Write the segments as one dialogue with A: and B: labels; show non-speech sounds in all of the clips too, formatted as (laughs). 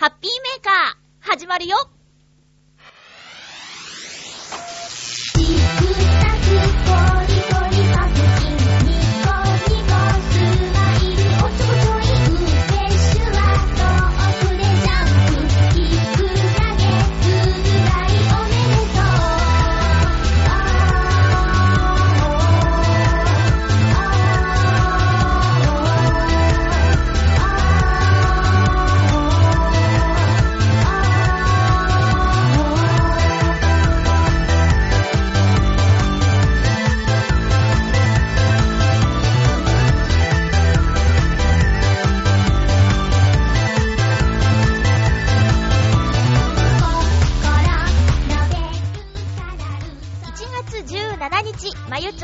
A: ハッピーメーカー、始まるよ。
B: チクタク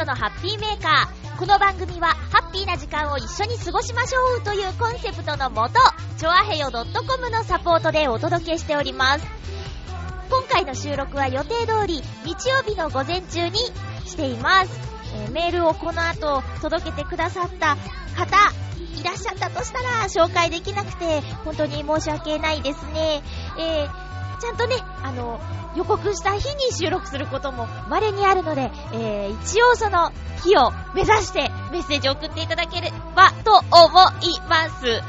A: のハッピーメーカー。この番組は、ハッピーな時間を一緒に過ごしましょうというコンセプトのもと、ちょあへよ .com のサポートでお届けしております。今回の収録は予定通り、日曜日の午前中にしています。えーメールをこの後届けてくださった方、いらっしゃったとしたら紹介できなくて、本当に申し訳ないですね。えーちゃんとね、あの、予告した日に収録することも稀にあるので、えー、一応その日を目指してメッセージを送っていただければと思います。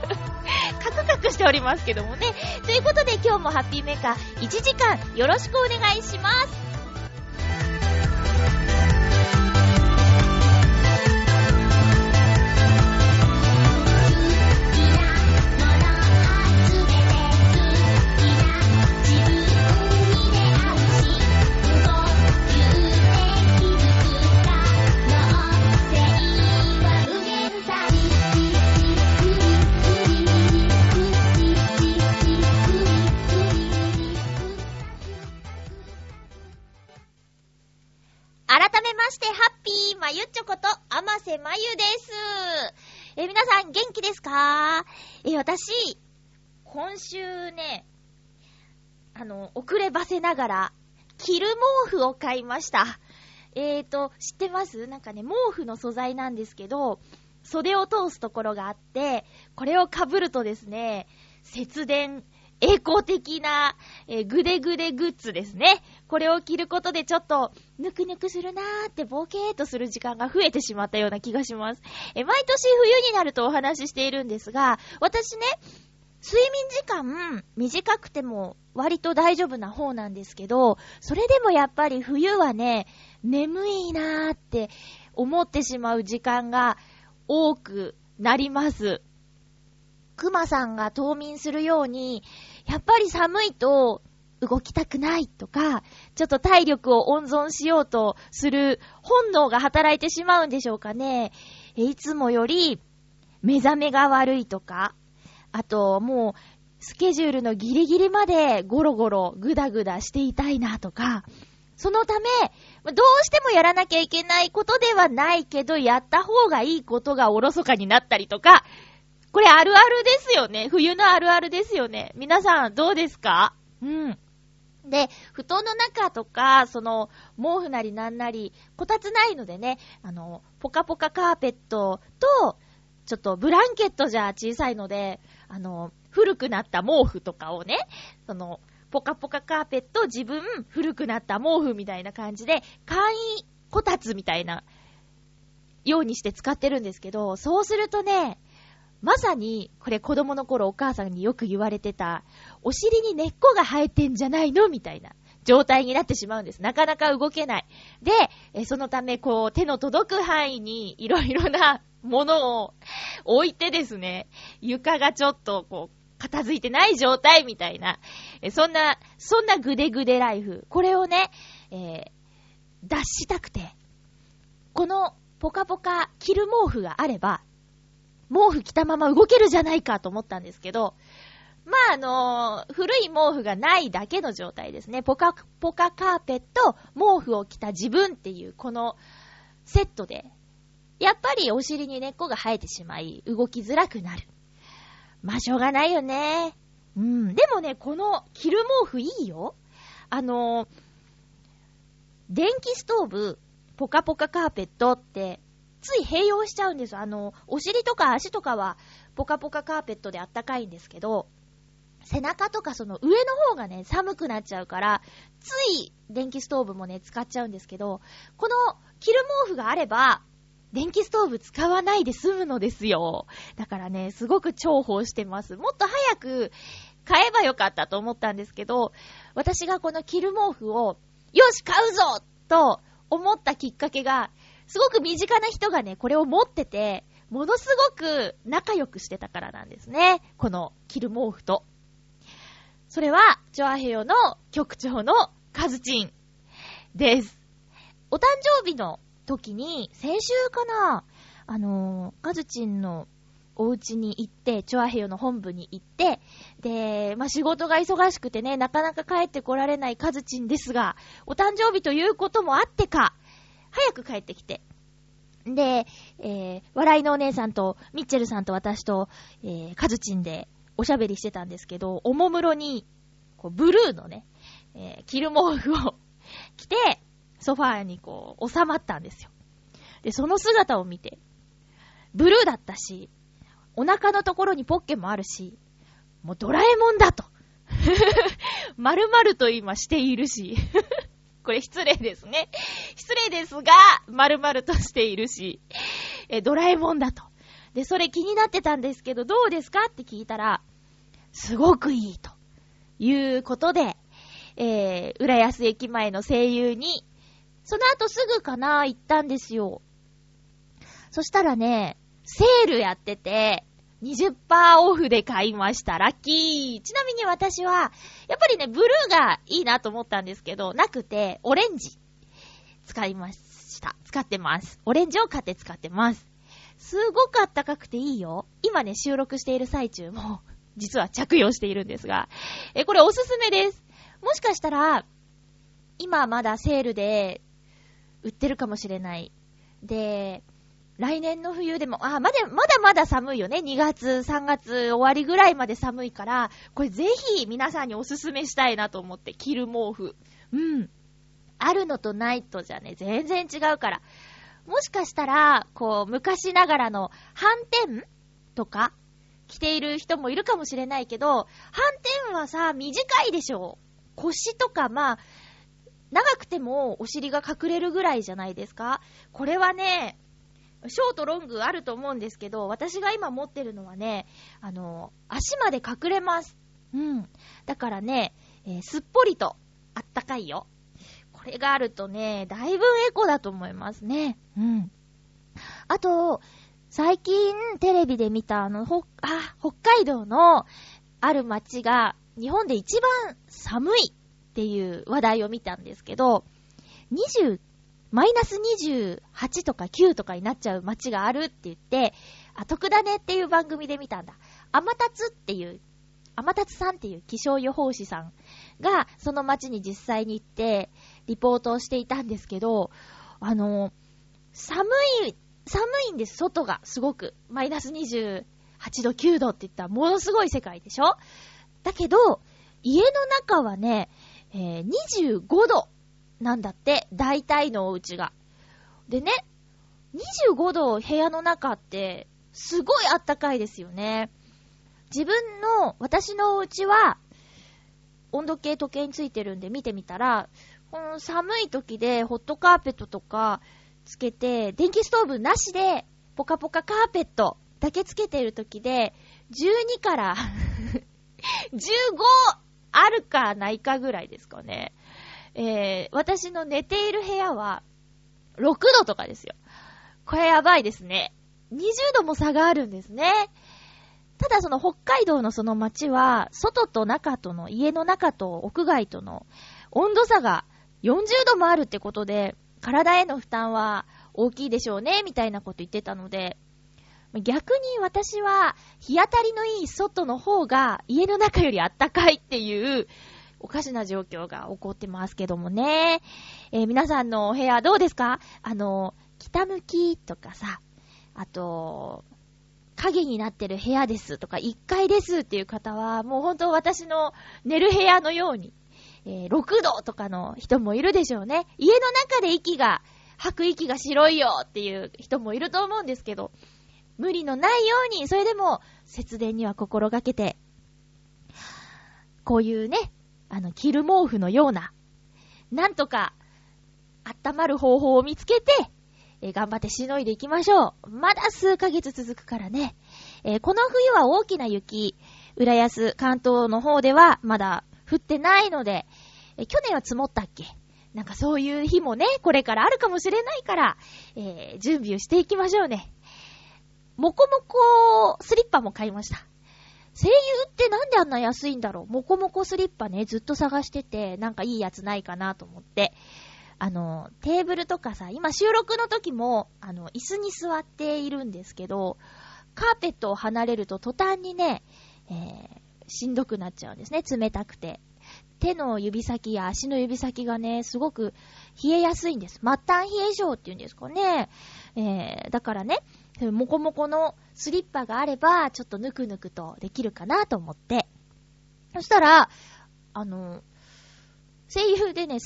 A: (laughs) カクカクしておりますけどもね。ということで今日もハッピーメーカー1時間よろしくお願いします。え、私、今週ね、あの、遅ればせながら、着る毛布を買いました。えーと、知ってます？なんかね、毛布の素材なんですけど、袖を通すところがあって、これを被るとですね、節電、栄光的な、えーグデグデグッズですね。これを着ることでちょっと、ぬくぬくするなーってボケーっとする時間が増えてしまったような気がします。え、毎年冬になるとお話ししているんですが、私ね、睡眠時間短くても割と大丈夫な方なんですけど、それでもやっぱり冬はね、眠いなーって思ってしまう時間が多くなります。熊さんが冬眠するように、やっぱり寒いと動きたくないとか、ちょっと体力を温存しようとする本能が働いてしまうんでしょうかね。いつもより目覚めが悪いとか、あともうスケジュールのギリギリまでゴロゴログダグダしていたいなとか、そのため、どうしてもやらなきゃいけないことではないけど、やった方がいいことがおろそかになったりとか、これあるあるですよね。冬のあるあるですよね。皆さんどうですか？うん。で、布団の中とか、その、毛布なりなんなり、こたつないのでね、あの、ポカポカカーペットと、ちょっとブランケットじゃ小さいので、あの、古くなった毛布とかをね、その、ポカポカカーペット、自分、古くなった毛布みたいな感じで、簡易こたつみたいな、ようにして使ってるんですけど、そうするとね、まさに、これ子供の頃お母さんによく言われてた、お尻に根っこが生えてんじゃないのみたいな状態になってしまうんです。なかなか動けない。で、そのため、こう、手の届く範囲にいろいろな (laughs) ものを置いてですね、床がちょっと、こう、片付いてない状態みたいな、そんな、そんなグデグデライフ。これをね、えー脱したくて、このポカポカ着る毛布があれば、毛布着たまま動けるじゃないかと思ったんですけど、まあ、あのー古い毛布がないだけの状態ですね。ポカポカカーペット、毛布を着た自分っていう、このセットで、やっぱりお尻に根っこが生えてしまい、動きづらくなる。まあ、しょうがないよね。うん。でもね、この着る毛布いいよ。あのー電気ストーブ、ポカポカカーペットって、つい併用しちゃうんです。あの、お尻とか足とかは、ポカポカカーペットであったかいんですけど、背中とかその上の方がね、寒くなっちゃうから、つい電気ストーブもね、使っちゃうんですけど、この着る毛布があれば、電気ストーブ使わないで済むのですよ。だからね、すごく重宝してます。もっと早く買えばよかったと思ったんですけど、私がこの着る毛布を、よし、買うぞと思ったきっかけが、すごく身近な人がね、これを持ってて、ものすごく仲良くしてたからなんですね。この着る毛布と。それは、チョアヘヨの局長のカズチンです。お誕生日の時に、先週かな、あのー、カズチンのお家に行って、チョアヘヨの本部に行って、で、まあ、仕事が忙しくてね、なかなか帰ってこられないカズチンですが、お誕生日ということもあってか、早く帰ってきて。で、えー、笑いのお姉さんと、ミッチェルさんと私と、えー、カズチンでおしゃべりしてたんですけど、おもむろに、こう、ブルーのね、えー、着る毛布を着て、ソファーにこう、収まったんですよ。で、その姿を見て、ブルーだったし、お腹のところにポッケもあるし、もうドラえもんだと。(laughs) 丸々と今しているし。(laughs) これ失礼ですね。失礼ですが、丸々としているし、え、ドラえもんだと。で、それ気になってたんですけど、どうですかって聞いたら、すごくいいと。いうことで、えー、浦安駅前の声優に、その後すぐかな、行ったんですよ。そしたらね、セールやってて、20%オフで買いました。ラッキー。ちなみに私は、やっぱりね、ブルーがいいなと思ったんですけど、なくて、オレンジ、使いました。使ってます。オレンジを買って使ってます。すごくあったかくていいよ。今ね、収録している最中も、実は着用しているんですが、え、これおすすめです。もしかしたら、今まだセールで売ってるかもしれない。で、来年の冬でも、あ、まだ、まだまだ寒いよね。2月、3月終わりぐらいまで寒いから、これぜひ皆さんにおすすめしたいなと思って、着る毛布。うん。あるのとないとじゃね、全然違うから。もしかしたら、こう、昔ながらの反転とか、着ている人もいるかもしれないけど、反転はさ、短いでしょ。腰とか、まあ、長くてもお尻が隠れるぐらいじゃないですか。これはね、ショートロングあると思うんですけど、私が今持ってるのはね、あの、足まで隠れます。うん。だからね、えーすっぽりとあったかいよ。これがあるとね、だいぶエコだと思いますね。うん。あと、最近テレビで見たあの、ほ、あ、北海道のある町が日本で一番寒いっていう話題を見たんですけど、マイナス28とか9とかになっちゃう街があるって言って、あ、得だねっていう番組で見たんだ。アマタツっていう、アマタツさんっていう気象予報士さんが、その街に実際に行って、リポートをしていたんですけど、あの、寒い、寒いんです、外が、すごく。マイナス28度、9度って言ったらものすごい世界でしょ？だけど、家の中はね、えー25度なんだって、大体のお家が。でね、25度部屋の中って、すごいあったかいですよね。自分の、私のお家は、温度計時計についてるんで見てみたら、この寒い時でホットカーペットとかつけて、電気ストーブなしで、ポカポカカーペットだけつけてる時で、12から (laughs) 15あるかないかぐらいですかね。えー、私の寝ている部屋は、6度とかですよ。これやばいですね。20度も差があるんですね。ただその北海道のその街は、外と中との、家の中と屋外との温度差が40度もあるってことで、体への負担は大きいでしょうね、みたいなこと言ってたので、逆に私は日当たりのいい外の方が家の中よりあったかいっていうおかしな状況が起こってますけどもね。えー皆さんのお部屋どうですか？あの、北向きとかさ、あと、影になってる部屋ですとか、1階ですっていう方は、もう本当私の寝る部屋のように、えー6度とかの人もいるでしょうね。家の中で息が、吐く息が白いよっていう人もいると思うんですけど、無理のないように、それでも節電には心がけて、こういうね、あの、着る毛布のような、なんとか、温まる方法を見つけて、え頑張ってしのいでいきましょう。まだ数ヶ月続くからね。えーこの冬は大きな雪、浦安、関東の方ではまだ降ってないので、えー去年は積もったっけ？なんかそういう日もね、これからあるかもしれないから、えー準備をしていきましょうね。もこもこスリッパも買いました。声優ってなんであんな安いんだろう？もこもこスリッパね、ずっと探してて、なんかいいやつないかなと思って。あの、テーブルとかさ、今収録の時も、あの、椅子に座っているんですけど、カーペットを離れると途端にね、えー、しんどくなっちゃうんですね、冷たくて。手の指先や足の指先がね、すごく冷えやすいんです。末端冷え性っていうんですかね。えー、だからね、でもこもこのスリッパがあれば、ちょっとぬくぬくとできるかなと思って。そしたら、あの、声優でね、300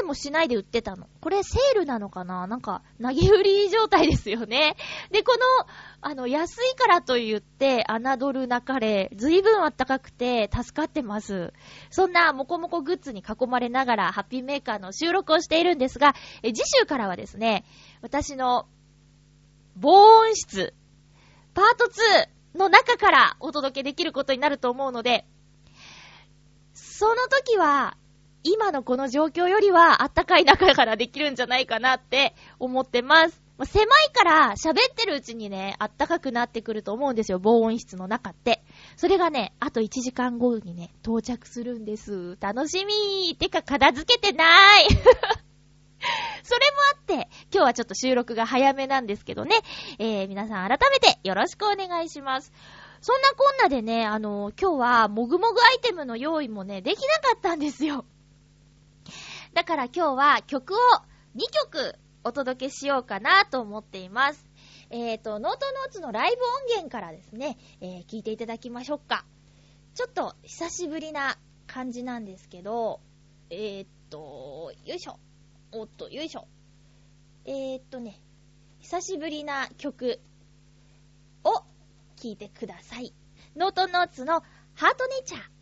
A: 円もしないで売ってたの。これセールなのかな？なんか、投げ売り状態ですよね。で、この、あの、安いからと言って、侮るなかれ、ずいぶんあったかくて、助かってます。そんな、もこもこグッズに囲まれながら、ハッピーメーカーの収録をしているんですが、え次週からはですね、私の、防音室、パート2の中からお届けできることになると思うので、その時は、今のこの状況よりはあったかい中からできるんじゃないかなって思ってます。狭いから喋ってるうちにね、あったかくなってくると思うんですよ、防音室の中って。それがね、あと1時間後にね、到着するんです。楽しみーてか、片付けてない (laughs) それもあって、今日はちょっと収録が早めなんですけどね、えー、皆さん改めてよろしくお願いします。そんなこんなでね、あの今日はもぐもぐアイテムの用意もね、できなかったんですよ。だから今日は曲を2曲お届けしようかなと思っています。えーと、ノートノーツのライブ音源からですね、えー聞いていただきましょうか。ちょっと久しぶりな感じなんですけど、えーと、よいしょ。おっと、よいしょ。えーっとね、久しぶりな曲を聴いてください。ノートノーツのハートネイチャー。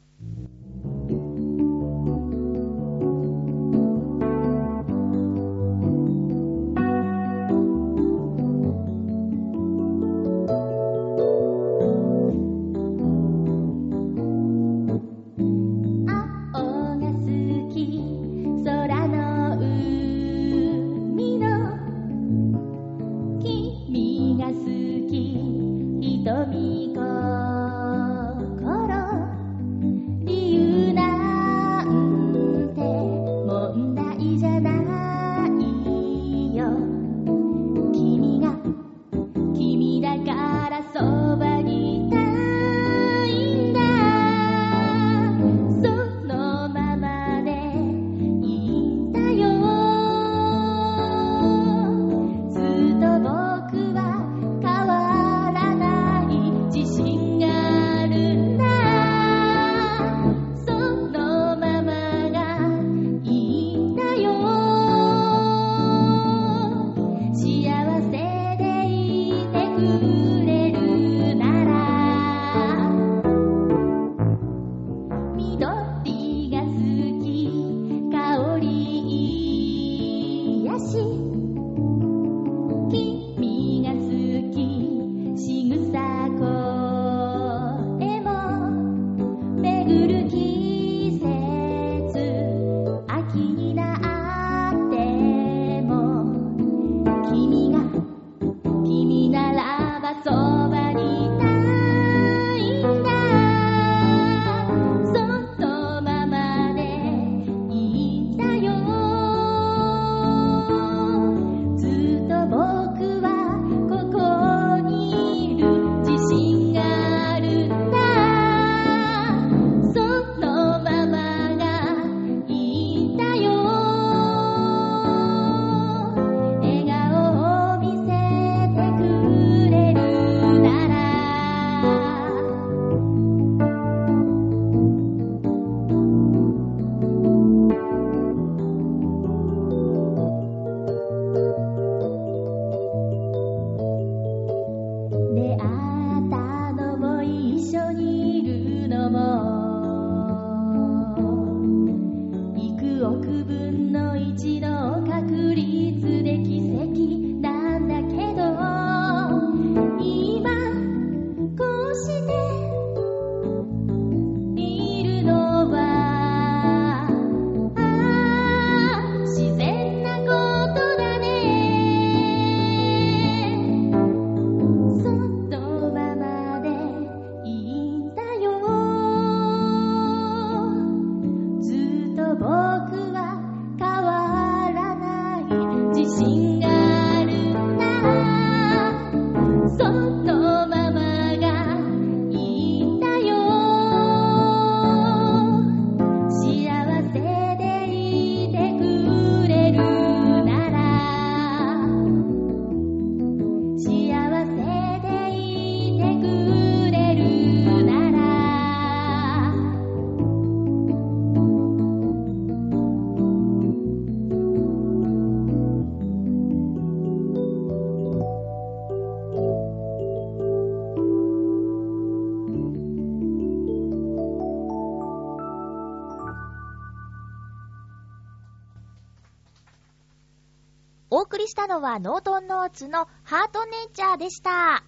B: の
A: はノートンノーツのハートネイチャーでした。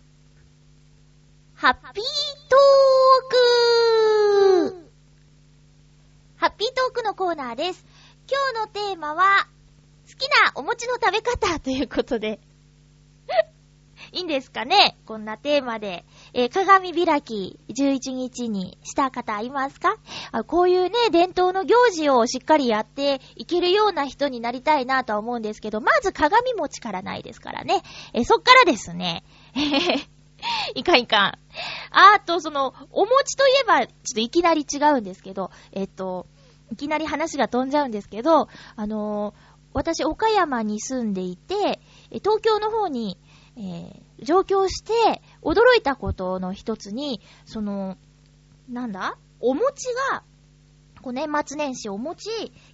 A: ハッピートークハッピートークのコーナーです。今日のテーマは、好きなお餅の食べ方ということで。(laughs) いいんですかね？こんなテーマで。えー鏡開き11日にした方いますか？あこういうね、伝統の行事をしっかりやっていけるような人になりたいなとは思うんですけど、まず鏡餅からないですからね。えそっからですね。(laughs) いかんいかん。あと、その、お餅といえば、ちょっといきなり違うんですけど、えっと、いきなり話が飛んじゃうんですけど、あのー私、岡山に住んでいて、東京の方に、えー上京して、驚いたことの一つに、その、なんだ？お餅が、こう年末年始お餅、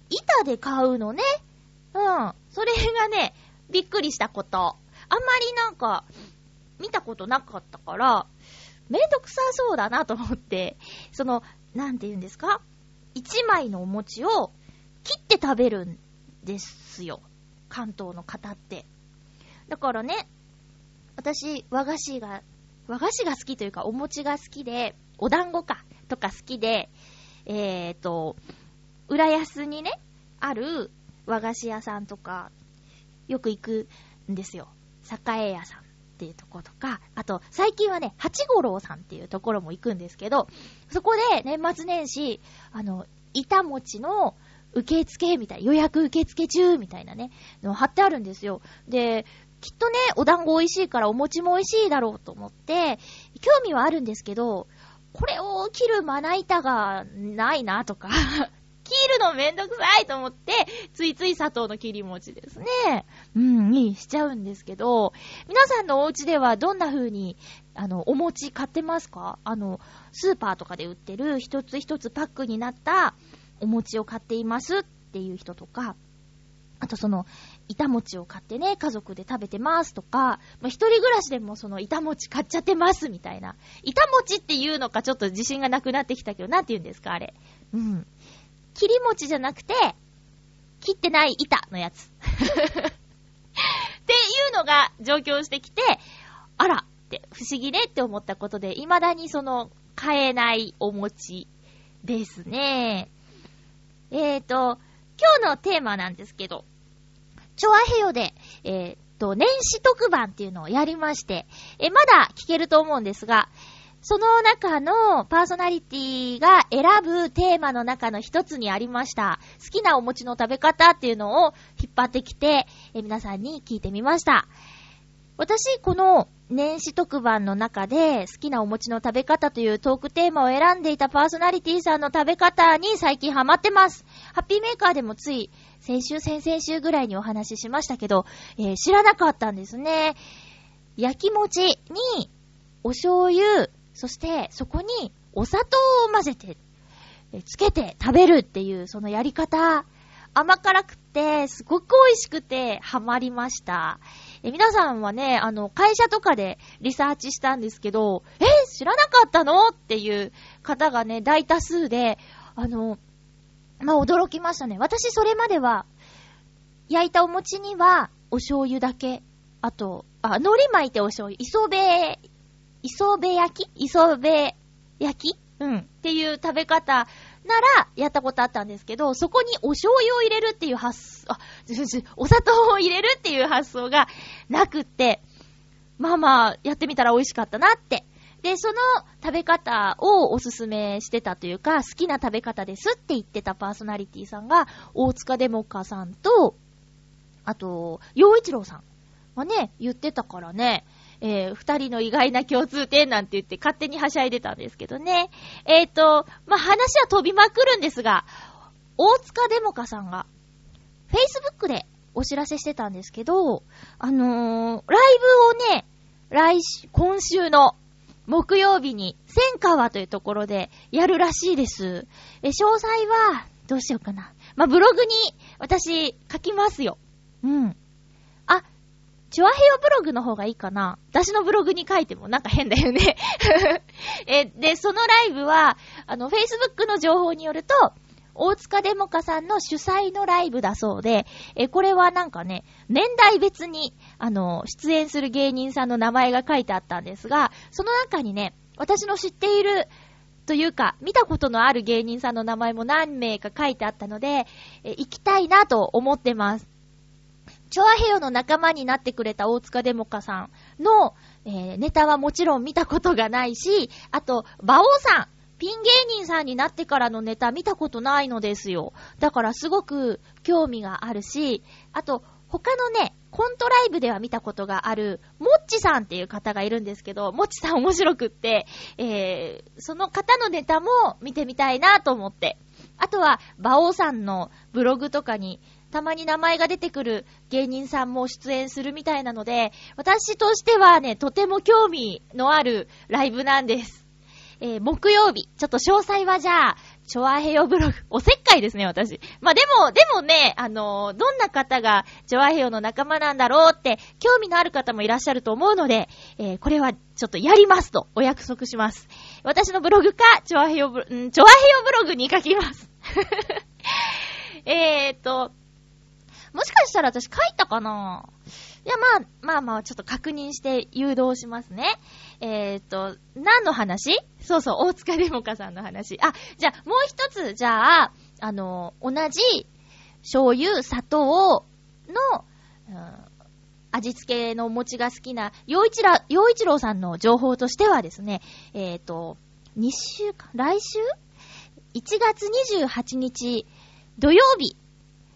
A: 板で買うのね。うん。それがね、びっくりしたこと。あんまりなんか、見たことなかったから、めんどくさそうだなと思って、その、なんて言うんですか？一枚のお餅を切って食べるんですよ。関東の方って。だからね、私、和菓子が、和菓子が好きというか、お餅が好きで、お団子か、とか好きで、えーと、浦安にね、ある和菓子屋さんとか、よく行くんですよ。栄屋さんっていうとことか、あと、最近はね、八五郎さんっていうところも行くんですけど、そこで年末年始、あの、板餅の受付みたい、予約受付中みたいなね、の貼ってあるんですよ。で、きっとね、お団子美味しいからお餅も美味しいだろうと思って、興味はあるんですけど、これを切るまな板がないなとか、(laughs) 切るのめんどくさいと思って、ついつい砂糖の切り餅ですね。うん、にしちゃうんですけど、皆さんのお家ではどんな風に、あの、お餅買ってますか？あの、スーパーとかで売ってる一つ一つパックになったお餅を買っていますっていう人とか、あとその、板餅を買ってね、家族で食べてますとか、まあ、一人暮らしでもその板餅買っちゃってますみたいな。板餅っていうのかちょっと自信がなくなってきたけど、なんて言うんですかあれ。うん。切り餅じゃなくて、切ってない板のやつ。っていうのが上京してきて、あらって不思議ねって思ったことで、未だにその、買えないお餅ですね。えーと、今日のテーマなんですけど、チョアヘヨで、えーと、年始特番っていうのをやりまして、えーまだ聞けると思うんですが、その中のパーソナリティが選ぶテーマの中の一つにありました、好きなお餅の食べ方っていうのを引っ張ってきて、えー皆さんに聞いてみました。私、この年始特番の中で好きなお餅の食べ方というトークテーマを選んでいたパーソナリティさんの食べ方に最近ハマってます。ハッピーメーカーでもつい先週、先々週ぐらいにお話ししましたけど、えー知らなかったんですね。焼き餅にお醤油、そしてそこにお砂糖を混ぜて、つけて食べるっていうそのやり方、甘辛くて、すごく美味しくて、ハマりました。え皆さんはね、あの、会社とかでリサーチしたんですけど、え知らなかったの？っていう方がね、大多数で、あの、まあ、驚きましたね。私それまでは、焼いたお餅にはお醤油だけ、あと、あ、海苔巻いてお醤油、磯辺、磯辺焼き磯辺焼き？うん。っていう食べ方ならやったことあったんですけど、そこにお醤油を入れるっていう発想、あ、お砂糖を入れるっていう発想がなくって、まあまあ、やってみたら美味しかったなって。で、その食べ方をおすすめしてたというか、好きな食べ方ですって言ってたパーソナリティさんが、大塚デモカさんと、あと、洋一郎さんはね、言ってたからね、えー、二人の意外な共通点なんて言って勝手にはしゃいでたんですけどね。えーと、まあ、話は飛びまくるんですが、大塚デモカさんが、Facebook でお知らせしてたんですけど、あのー、ライブをね、来週、今週の木曜日に、千川というところでやるらしいです。え、詳細は、どうしようかな。まあ、ブログに私書きますよ。うん。あ、チョアヘヨブログの方がいいかな私のブログに書いてもなんか変だよね。(laughs) え、で、そのライブは、あの、Facebook の情報によると、大塚デモカさんの主催のライブだそうで、え、これはなんかね、年代別に、あの、出演する芸人さんの名前が書いてあったんですが、その中にね、私の知っている、というか、見たことのある芸人さんの名前も何名か書いてあったので、え、行きたいなと思ってます。チョアヘヨの仲間になってくれた大塚デモカさんの、えーネタはもちろん見たことがないし、あと、馬王さん、ピン芸人さんになってからのネタ見たことないのですよ。だからすごく興味があるし、あと、他のね、コントライブでは見たことがある、もっちさんっていう方がいるんですけど、もっちさん面白くって、えー、その方のネタも見てみたいなと思って。あとは、馬王さんのブログとかに、たまに名前が出てくる芸人さんも出演するみたいなので、私としてはね、とても興味のあるライブなんです。えー木曜日。ちょっと詳細はじゃあ、チョアヘヨブログ。おせっかいですね、私。まあ、でも、でもね、あのーどんな方がチョアヘヨの仲間なんだろうって、興味のある方もいらっしゃると思うので、えーこれはちょっとやりますと、お約束します。私のブログか、チョアヘヨブログ、んチョアヘヨブログに書きます。(laughs) えーっと、もしかしたら私書いたかないや、まあ、まあまあ、ちょっと確認して誘導しますね。えーっと、何の話？そうそう、大塚デモカさんの話。あ、じゃあ、もう一つ、じゃあ、あの、同じ、醤油、砂糖の、うん味付けのお餅が好きな、洋一郎、洋一郎さんの情報としてはですね、えーっと、2週間、来週 ?1 月28日、土曜日、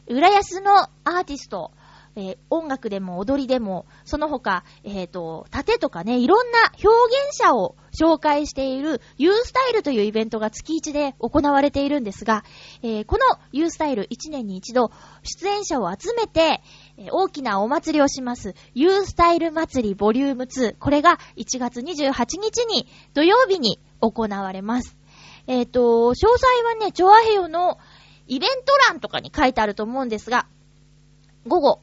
A: 浦安のアーティスト、えー音楽でも踊りでも、その他、えっ、と、盾とかね、いろんな表現者を紹介している U スタイルというイベントが月1で行われているんですが、えーこの U スタイル1年に一度、出演者を集めて、大きなお祭りをします。U スタイル祭りボリューム2。これが1月28日に土曜日に行われます。えっ、と、詳細はね、チョアヘヨのイベント欄とかに書いてあると思うんですが、午後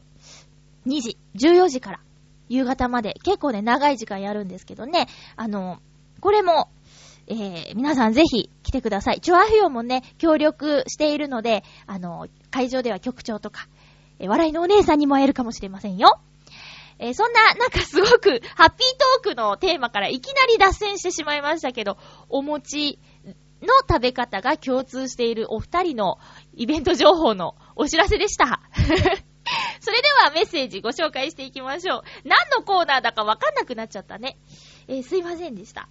A: 2時、14時から夕方まで結構ね、長い時間やるんですけどね、あの、これも、えー、皆さんぜひ来てください。チョアヘヨもね、協力しているので、あの、会場では局長とか、えー笑いのお姉さんにも会えるかもしれませんよ。えーそんな、なんかすごく、ハッピートークのテーマからいきなり脱線してしまいましたけど、お餅の食べ方が共通しているお二人のイベント情報のお知らせでした。(laughs) それではメッセージご紹介していきましょう。何のコーナーだかわかんなくなっちゃったね。えーすいませんでした。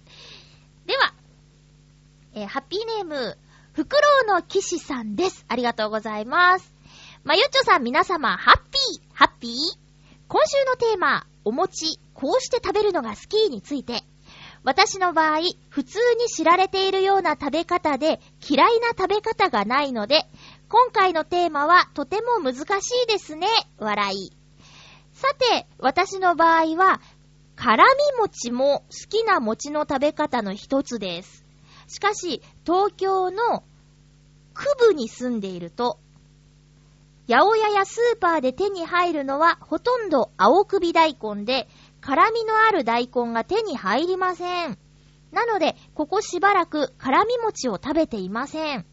A: では、えーハッピーネーム、フクロウの騎士さんです。ありがとうございます。まゆっちょさん皆様、ハッピー、ハッピー？今週のテーマ、お餅、こうして食べるのが好きについて、私の場合、普通に知られているような食べ方で嫌いな食べ方がないので、今回のテーマはとても難しいですね。笑い。さて、私の場合は、辛み餅も好きな餅の食べ方の一つです。しかし、東京の区部に住んでいると、八百屋やスーパーで手に入るのはほとんど青首大根で、辛みのある大根が手に入りません。なので、ここしばらく辛み餅を食べていません。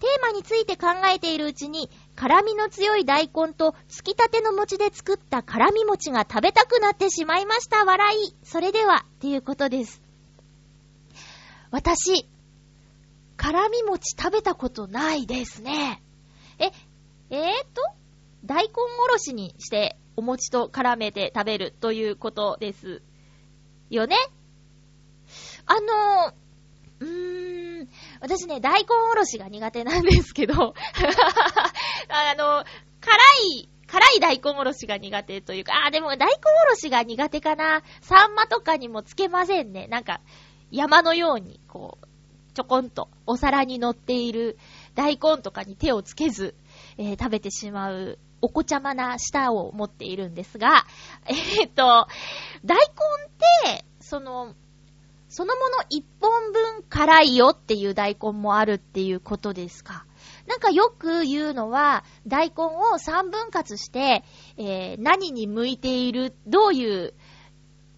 A: テーマについて考えているうちに、辛みの強い大根とつきたての餅で作った辛み餅が食べたくなってしまいました。笑い。それでは、っていうことです。私、辛み餅食べたことないですね。え、えーと、大根おろしにしてお餅と絡めて食べるということです。よね？あのうーん、私ね、大根おろしが苦手なんですけど、(laughs) あの、辛い、辛い大根おろしが苦手というか、あ、でも大根おろしが苦手かな。サンマとかにもつけませんね。なんか、山のように、こう、ちょこんとお皿に乗っている大根とかに手をつけず、えー食べてしまうお子ちゃまな舌を持っているんですが、(laughs) えーっと、大根って、その、そのもの一本分辛いよっていう大根もあるっていうことですか？なんかよく言うのは、大根を三分割して、えー何に向いている、どういう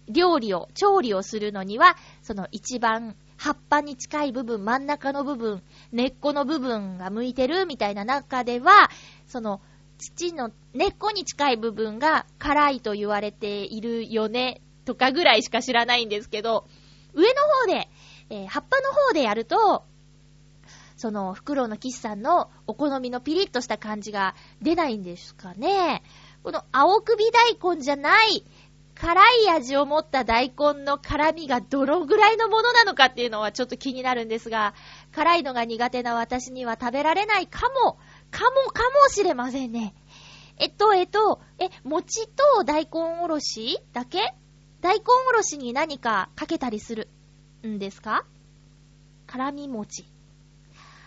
A: 料理を、調理をするのには、その一番葉っぱに近い部分、真ん中の部分、根っこの部分が向いてるみたいな中では、その、土の根っこに近い部分が辛いと言われているよね、とかぐらいしか知らないんですけど、上の方で、えー葉っぱの方でやると、その、フクロウのキスさんのお好みのピリッとした感じが出ないんですかね。この青首大根じゃない、辛い味を持った大根の辛みがどのぐらいのものなのかっていうのはちょっと気になるんですが、辛いのが苦手な私には食べられないかも、かも、かもしれませんね。えっと、えっと、え、餅と大根おろしだけ大根おろしに何かかけたりするんですか？辛み餅。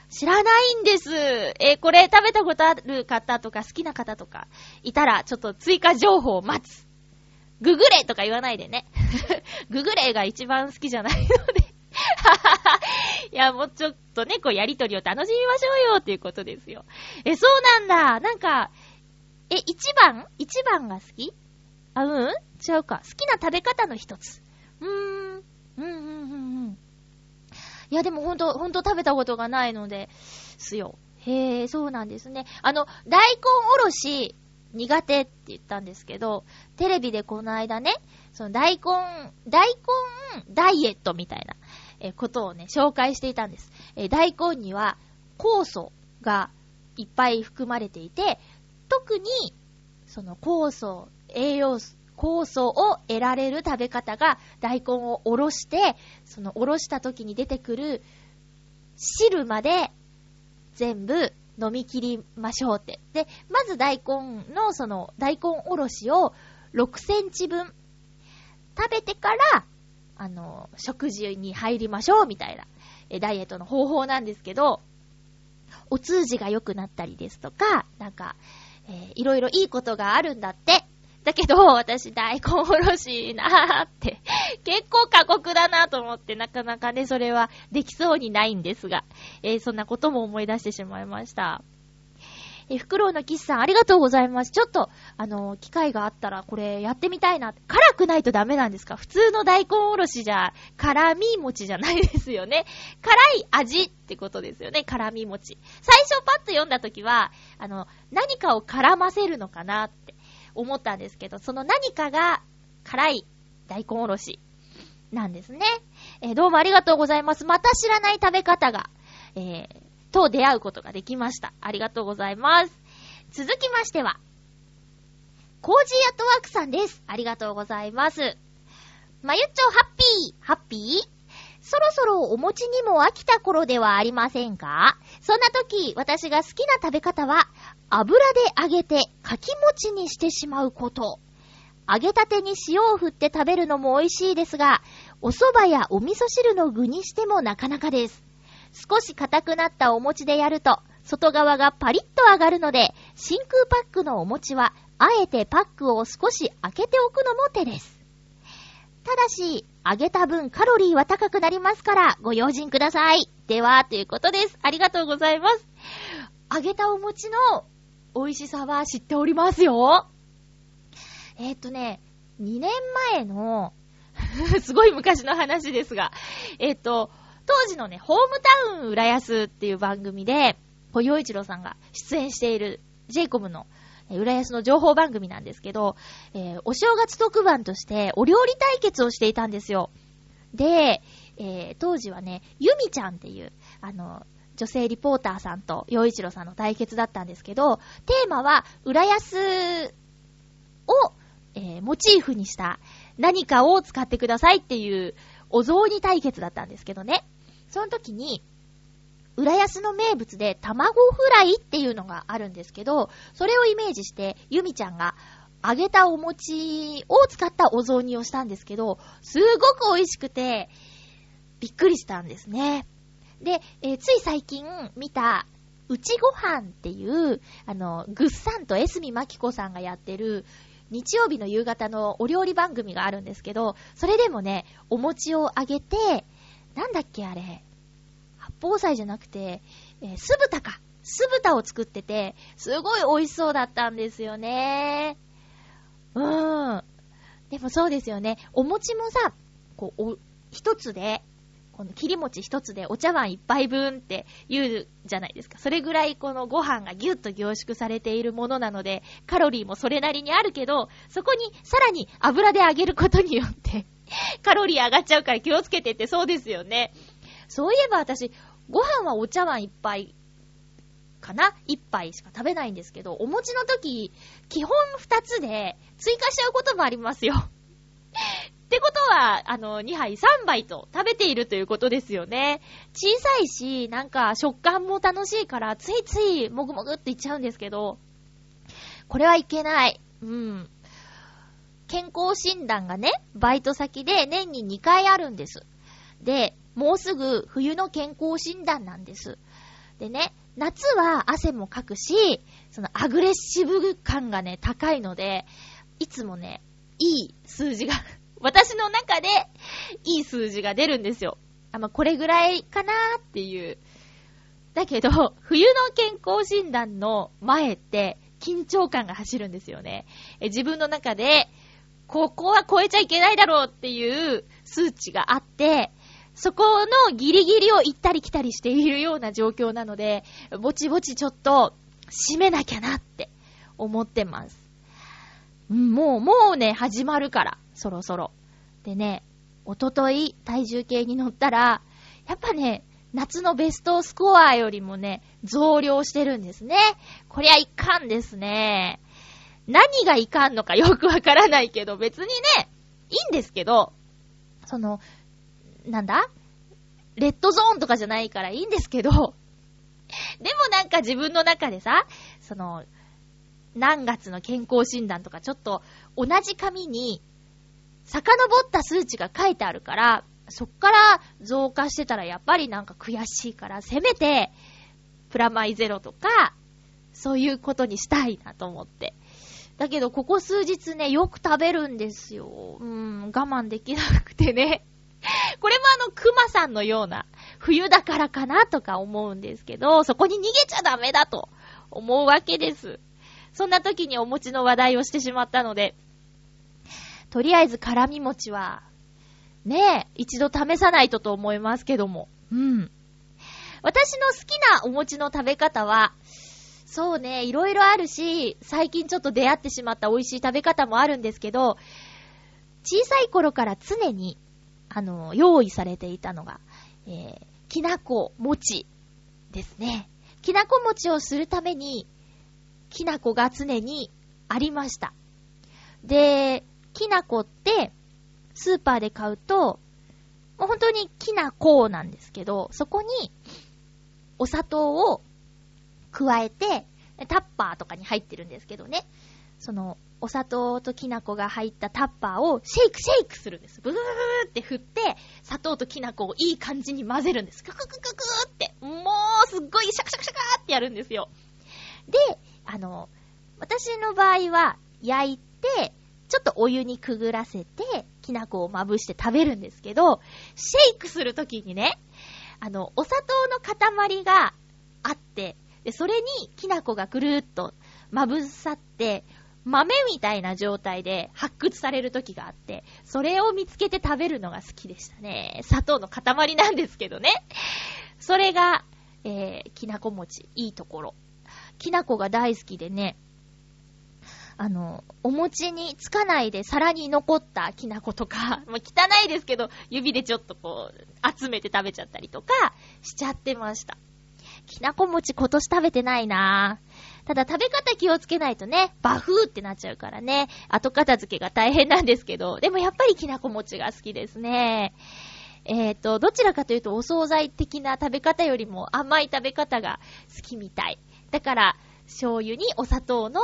A: 知らないんです。えーこれ食べたことある方とか好きな方とかいたら、ちょっと追加情報を待つ。ググレとか言わないでね。(laughs) ググレが一番好きじゃないので。(laughs) いや、もうちょっとね、こうやりとりを楽しみましょうよっていうことですよ。え、そうなんだ。なんか、え、一番？一番が好き？あ、うん？違うか。好きな食べ方の一つ。うーん。うん、うん、うん、うん。いや、でもほんと、ほんと食べたことがないので、すよ。へえ、そうなんですね。あの、大根おろし、苦手って言ったんですけど、テレビでこの間ね、その大根、大根ダイエットみたいな、えことをね、紹介していたんです。え大根には酵素がいっぱい含まれていて、特に、その酵素、栄養素、酵素を得られる食べ方が大根をおろして、そのおろした時に出てくる汁まで全部飲み切りましょうって。で、まず大根のその大根おろしを6センチ分食べてから、あの、食事に入りましょうみたいなえダイエットの方法なんですけど、お通じが良くなったりですとか、なんか、えーいろいろいいことがあるんだって。だけど、私大根おろしなーって、(laughs) 結構過酷だなと思って、なかなかね、それはできそうにないんですが、えーそんなことも思い出してしまいました。え、フクロウのキスさん、ありがとうございます。ちょっと、あの機会があったら、これやってみたいな。辛くないとダメなんですか？普通の大根おろしじゃ、辛み餅じゃないですよね。辛い味ってことですよね、辛み餅。最初パッと読んだ時は、あの、何かを絡ませるのかなって思ったんですけど、その何かが辛い大根おろしなんですね。えーどうもありがとうございます。また知らない食べ方が、えー、と出会うことができました。ありがとうございます。続きましては、コージーアットワークさんです。ありがとうございます。まゆっちょハッピー、ハッピー？そろそろお餅にも飽きた頃ではありませんか？そんな時、私が好きな食べ方は、油で揚げてかき餅にしてしまうこと。揚げたてに塩を振って食べるのも美味しいですが、お蕎麦やお味噌汁の具にしてもなかなかです。少し硬くなったお餅でやると、外側がパリッと揚がるので、真空パックのお餅は、あえてパックを少し開けておくのも手です。ただし、揚げた分カロリーは高くなりますから、ご用心ください。では、ということです。ありがとうございます。揚げたお餅の美味しさは知っておりますよ。えーっとね、2年前の、(laughs) すごい昔の話ですが、えっと、当時のね、ホームタウン浦安っていう番組で、小洋一郎さんが出演している j イコムの浦安の情報番組なんですけど、えーお正月特番としてお料理対決をしていたんですよ。で、えー当時はね、ゆみちゃんっていう、あの、女性リポーターさんと洋一郎さんの対決だったんですけど、テーマは、浦安を、えーモチーフにした何かを使ってくださいっていうお雑煮対決だったんですけどね。その時に、浦安の名物で卵フライっていうのがあるんですけど、それをイメージして、ゆみちゃんが揚げたお餅を使ったお雑煮をしたんですけど、すごく美味しくて、びっくりしたんですね。で、えーつい最近見た、うちごはんっていう、あの、ぐっさんとエスミマキコさんがやってる、日曜日の夕方のお料理番組があるんですけど、それでもね、お餅を揚げて、なんだっけあれ、八宝菜じゃなくて、えー酢豚か。酢豚を作ってて、すごい美味しそうだったんですよね。うーん。でもそうですよね。お餅もさ、こう、お、一つで、この切り餅一つでお茶碗一杯分って言うじゃないですか。それぐらいこのご飯がギュッと凝縮されているものなので、カロリーもそれなりにあるけど、そこにさらに油で揚げることによって、(laughs) カロリー上がっちゃうから気をつけてってそうですよね。そういえば私、ご飯はお茶碗一杯かな？一杯しか食べないんですけど、お餅の時、基本二つで追加しちゃうこともありますよ。ってことは、あの、2杯3杯と食べているということですよね。小さいし、なんか食感も楽しいから、ついついもぐもぐっていっちゃうんですけど、これはいけない。うん。健康診断がね、バイト先で年に2回あるんです。で、もうすぐ冬の健康診断なんです。でね、夏は汗もかくし、そのアグレッシブ感がね、高いので、いつもね、いい数字が私の中で、いい数字が出るんですよ。あ、まあ、これぐらいかなーっていう。だけど、(laughs) 冬の健康診断の前って、緊張感が走るんですよね。え自分の中で、ここは超えちゃいけないだろうっていう数値があって、そこのギリギリを行ったり来たりしているような状況なので、ぼちぼちちょっと、締めなきゃなって思ってます。もう、もうね、始まるから、そろそろ。でね、おととい体重計に乗ったら、やっぱね、夏のベストスコアよりもね、増量してるんですね。こりゃいかんですね。何がいかんのか (laughs) よくわからないけど、別にね、いいんですけど、その、なんだ？レッドゾーンとかじゃないからいいんですけど、でもなんか自分の中でさ、その、何月の健康診断とかちょっと同じ紙に遡った数値が書いてあるから、そっから増加してたらやっぱりなんか悔しいから、せめて、プラマイゼロとか、そういうことにしたいなと思って。だけど、ここ数日ね、よく食べるんですよ。うーん、我慢できなくてね。(laughs) これもあの、熊さんのような、冬だからかなとか思うんですけど、そこに逃げちゃダメだと思うわけです。そんな時にお餅の話題をしてしまったので、とりあえず辛味餅は、ねえ、一度試さないとと思いますけども。うん。私の好きなお餅の食べ方は、そうね、いろいろあるし、最近ちょっと出会ってしまった美味しい食べ方もあるんですけど、小さい頃から常に、あの、用意されていたのが、えー、きなこ餅ですね。きなこ餅をするために、きなこが常にありました。で、きなこって、スーパーで買うと、もう本当にきなこなんですけど、そこに、お砂糖を加えて、タッパーとかに入ってるんですけどね。その、お砂糖ときな粉が入ったタッパーをシェイクシェイクするんです。ブーって振って、砂糖ときな粉をいい感じに混ぜるんです。クククククーって、もうすっごいシャクシャクシャカってやるんですよ。で、あの、私の場合は焼いて、ちょっとお湯にくぐらせて、きな粉をまぶして食べるんですけど、シェイクするときにね、あの、お砂糖の塊があって、で、それにきな粉がぐるーっとまぶさって、豆みたいな状態で発掘される時があって、それを見つけて食べるのが好きでしたね。砂糖の塊なんですけどね。それが、えー、きなこ餅、いいところ。きなこが大好きでね、あの、お餅につかないで皿に残ったきな粉とか、(laughs) まあ、汚いですけど、指でちょっとこう、集めて食べちゃったりとか、しちゃってました。きなこ餅今年食べてないなぁ。ただ食べ方気をつけないとね、バフーってなっちゃうからね、後片付けが大変なんですけど、でもやっぱりきなこ餅が好きですね。えっ、ー、と、どちらかというとお惣菜的な食べ方よりも甘い食べ方が好きみたい。だから、醤油にお砂糖の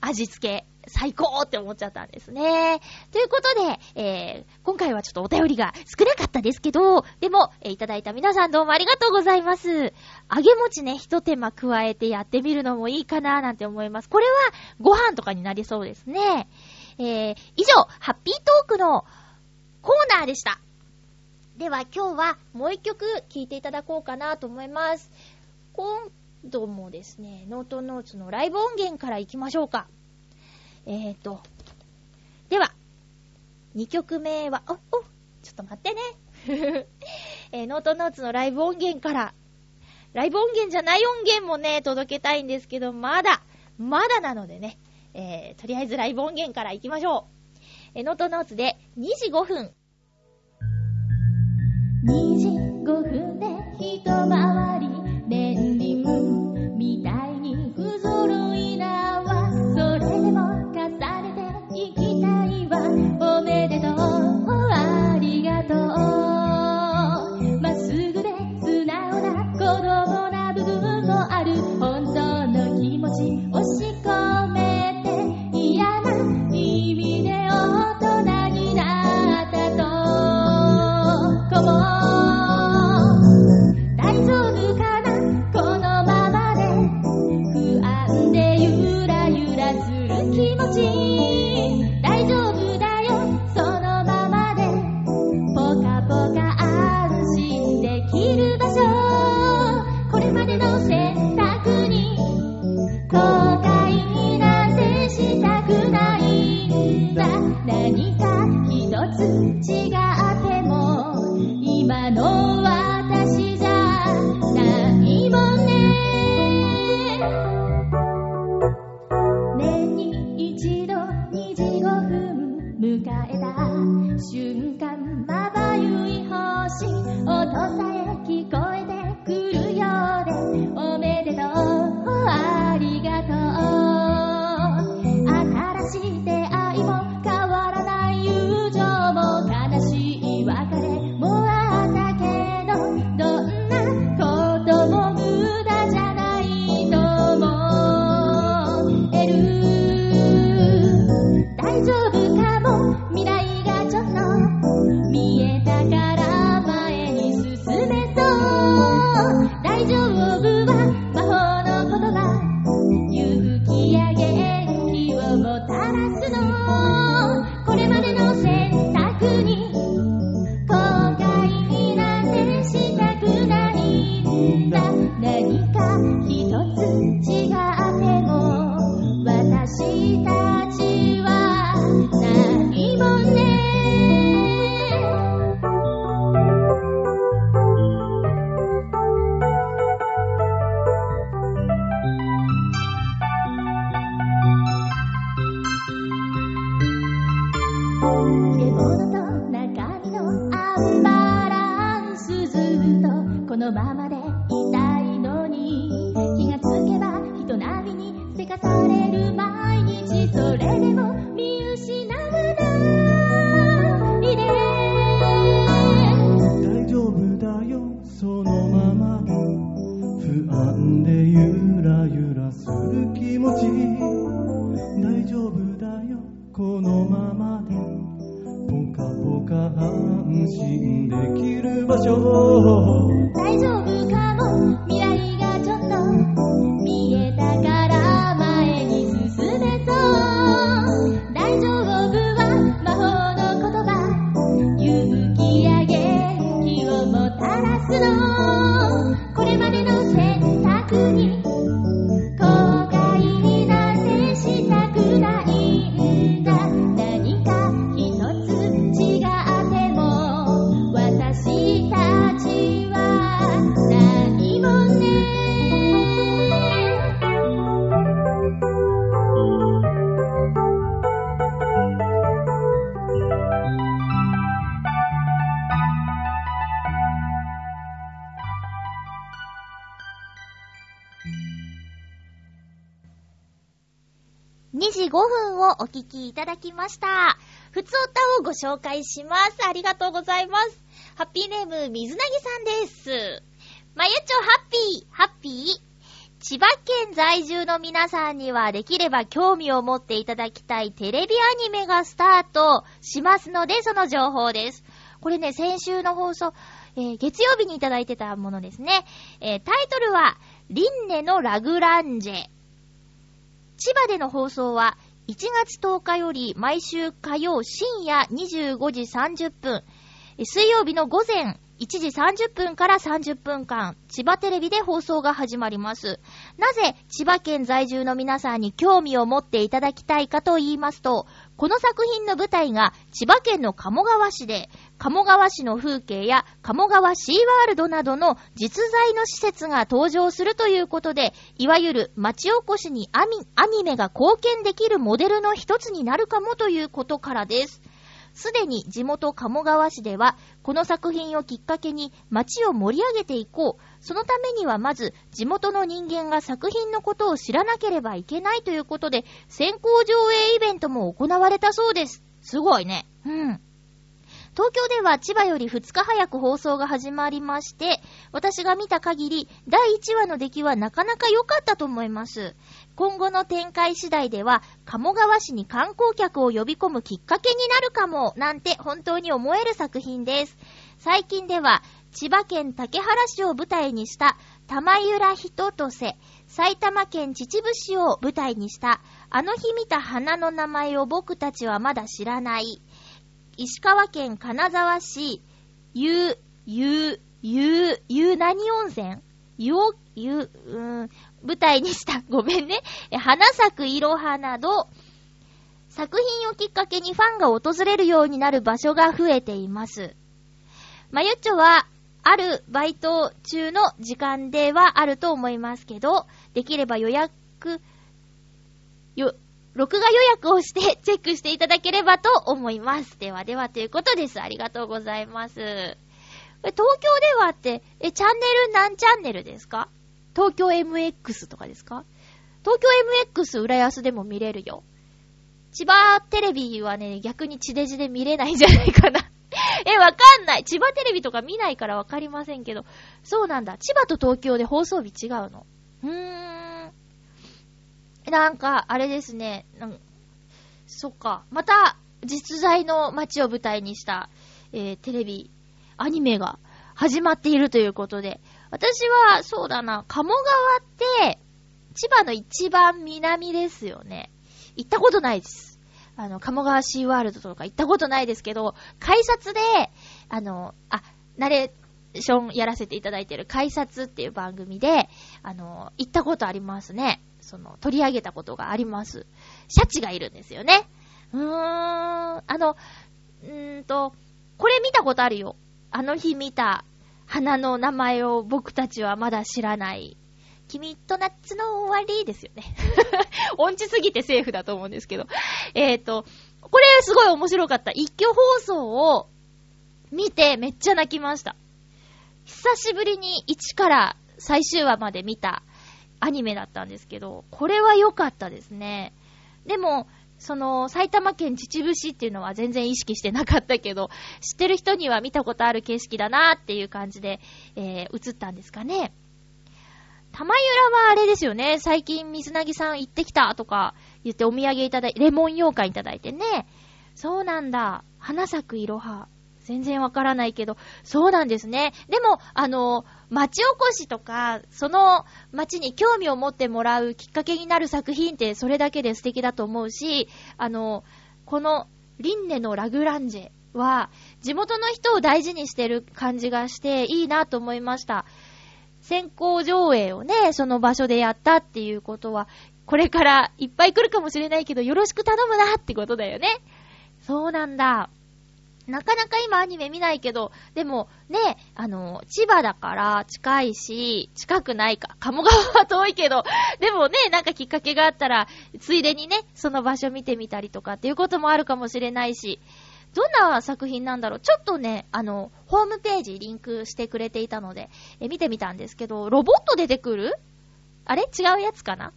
A: 味付け、最高って思っちゃったんですね。ということで、えー、今回はちょっとお便りが少なかったですけど、でも、えー、いただいた皆さんどうもありがとうございます。揚げ餅ね、一手間加えてやってみるのもいいかななんて思います。これはご飯とかになりそうですね。えー、以上、ハッピートークのコーナーでした。では今日はもう一曲聴いていただこうかなと思います。今度もですね、ノートノーツのライブ音源から行きましょうか。えーと、では、2曲目は、お、お、ちょっと待ってね。(laughs)
C: えーノートノーツのライブ音源から、ライブ音源じゃない音源もね、届けたいんですけど、まだ、まだなのでね、えーとりあえずライブ音源から行きましょう。えーノートノーツで2時5分。
A: 2時5分で一回りはおめでとう。ありがとう。まっすぐで素直な子供な部分もある本当の気持ち押しぽかぽか安心できる場所。大丈夫かも。
D: き
A: いた
C: だきました。ふつおたをご紹介します。ありがとうございます。ハッピーネーム、水なぎさんです。まゆちょハッピー、ハッピー。千葉県在住の皆さんにはできれば興味を持っていただきたいテレビアニメがスタートしますので、その情報です。これね、先週の放送、えー月曜日にいただいてたものですね。えータイトルは、リンネのラグランジェ。千葉での放送は1月10日より毎週火曜深夜25時30分、水曜日の午前1時30分から30分間、千葉テレビで放送が始まります。なぜ千葉県在住の皆さんに興味を持っていただきたいかと言いますと、この作品の舞台が千葉県の鴨川市で、
A: 鴨川市の風景や鴨川シーワールドなどの実在の施設が登場するということで、いわゆる町おこしにアニメが貢献できるモデルの一つになるかもということからです。すでに地元鴨川市では、この作品をきっかけに街を盛り上げていこう。そのためにはまず地元の人間が作品のことを知らなければいけないということで、先行上映イベントも行われたそうです。すごいね。うん。東京では千葉より2日早く放送が始まりまして、私が見た限り、第1話の出来はなかなか良かったと思います。今後の展開次第では、鴨川市に観光客を呼び込むきっかけになるかも、なんて本当に思える作品です。最近では、千葉県竹原市を舞台にした、玉浦人とせ、埼玉県秩父市を舞台にした、あの日見た花の名前を僕たちはまだ知らない、石川県金沢市、ゆう、ゆう、ゆう、ゆう何温泉？ゆお、ゆう、うーん、舞台にした、ごめんね。花咲くいろはなど、作品をきっかけにファンが訪れるようになる場所が増えています。まゆっちょは、あるバイト中の時間ではあると思いますけど、できれば予約、よ、録画予約をして (laughs) チェックしていただければと思います。ではではということです。ありがとうございます。東京ではって、え、チャンネル何チャンネルですか？東京 MX とかですか？東京 MX 浦安でも見れるよ。千葉テレビはね、逆に地デジで見れないんじゃないかな。(laughs) え、わかんない。千葉テレビとか見ないからわかりませんけど。そうなんだ。千葉と東京で放送日違うの？うーん。なんか、あれですね。そっか。また、実在の街を舞台にした、えーテレビ、アニメが始まっているということで。私は、そうだな、鴨川って、千葉の一番南ですよね。行ったことないです。あの、鴨川シーワールドとか行ったことないですけど、改札で、あの、あ、ナレーションやらせていただいてる改札っていう番組で、あの、行ったことありますね。その、取り上げたことがあります。シャチがいるんですよね。うーん、あの、うーんと、これ見たことあるよ。あの日見た花の名前を僕たちはまだ知らない。君と夏の終わりですよね。(laughs) 音痴すぎてセーフだと思うんですけど。えっ、と、これすごい面白かった。一挙放送を見てめっちゃ泣きました。久しぶりに1から最終話まで見たアニメだったんですけど、これは良かったですね。でも、その、埼玉県秩父市っていうのは全然意識してなかったけど、知ってる人には見たことある景色だなっていう感じで、えー、映ったんですかね。玉浦はあれですよね。最近水なぎさん行ってきたとか言ってお土産いただいてレモン羊羹いただいてね。そうなんだ。花咲くいろは。全然わからないけど、そうなんですね。でも、あの、町おこしとか、その町に興味を持ってもらうきっかけになる作品ってそれだけで素敵だと思うし、あの、このリンネのラグランジェは、地元の人を大事にしてる感じがしていいなと思いました。先行上映をね、その場所でやったっていうことは、これからいっぱい来るかもしれないけど、よろしく頼むなってことだよね。そうなんだ。なかなか今アニメ見ないけど、でもね、あの、千葉だから近いし、近くないか。鴨川は遠いけど、でもね、なんかきっかけがあったら、ついでにね、その場所見てみたりとかっていうこともあるかもしれないし、どんな作品なんだろう？ちょっとね、あの、ホームページリンクしてくれていたので、え見てみたんですけど、ロボット出てくる？あれ？違うやつかな？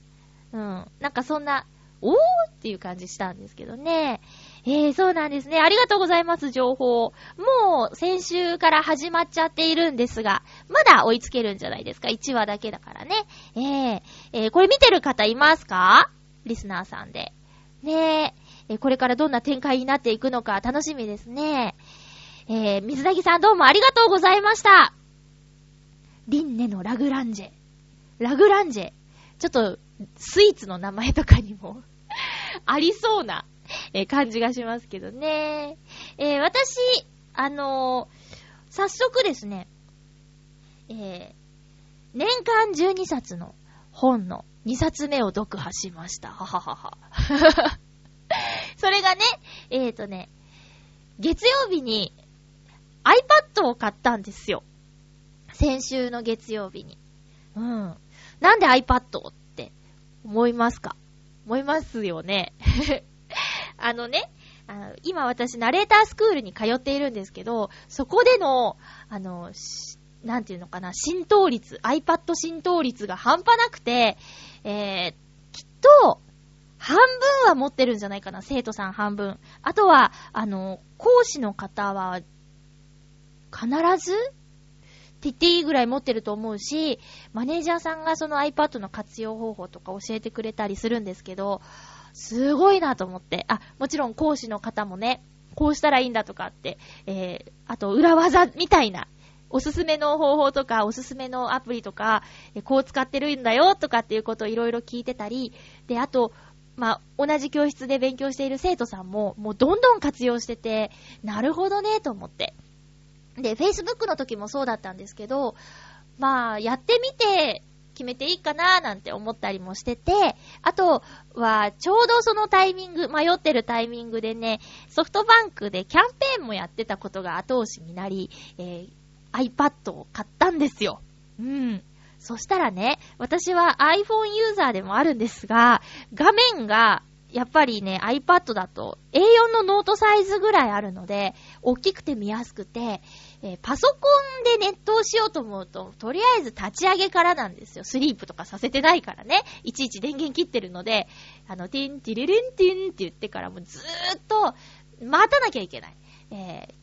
A: うん。なんかそんな、おーっていう感じしたんですけどね。えー、そうなんですね。ありがとうございます、情報。もう、先週から始まっちゃっているんですが、まだ追いつけるんじゃないですか。1話だけだからね。えー、えー、これ見てる方いますか？リスナーさんで。ねえ、えーこれからどんな展開になっていくのか楽しみですね。えー、水谷さんどうもありがとうございました。リンネのラグランジェ。ラグランジェ。ちょっと、スイーツの名前とかにも (laughs) ありそうな、(laughs) えー感じがしますけどね。えー私、あのー早速ですね、え年間12冊の本の2冊目を読破しました。はははは。(laughs) それがね、えーとね、月曜日に iPad を買ったんですよ。先週の月曜日に。うん。なんで iPad って思いますか？思いますよね。あのね、あの今私ナレータースクールに通っているんですけど、そこでの、あの、しなんていうのかな、浸透率、iPad 浸透率が半端なくて、えー、きっと、半分は持ってるんじゃないかな、生徒さん半分。あとは、あの、講師の方は、必ずって言っていいぐらい持ってると思うし、マネージャーさんがその iPad の活用方法とか教えてくれたりするんですけど、すごいなと思って。あ、もちろん講師の方もね、こうしたらいいんだとかって、えー、あと裏技みたいな、おすすめの方法とか、おすすめのアプリとか、えこう使ってるんだよとかっていうことをいろいろ聞いてたり、で、あと、まあ、同じ教室で勉強している生徒さんも、もうどんどん活用してて、なるほどね、と思って。で、Facebook の時もそうだったんですけど、まあ、やってみて決めていいかななんて思ったりもしてて、あとは、ちょうどそのタイミング、迷ってるタイミングでね、ソフトバンクでキャンペーンもやってたことが後押しになり、えー iPad を買ったんですよ。うん。そしたらね、私は iPhone ユーザーでもあるんですが、画面が、やっぱりね、iPad だと A4 のノートサイズぐらいあるので、大きくて見やすくて、えーパソコンでネットをしようと思うと、とりあえず立ち上げからなんですよ。スリープとかさせてないからね。いちいち電源切ってるので、あの、ティンティリリンティンって言ってからもうずーっと待たなきゃいけない。え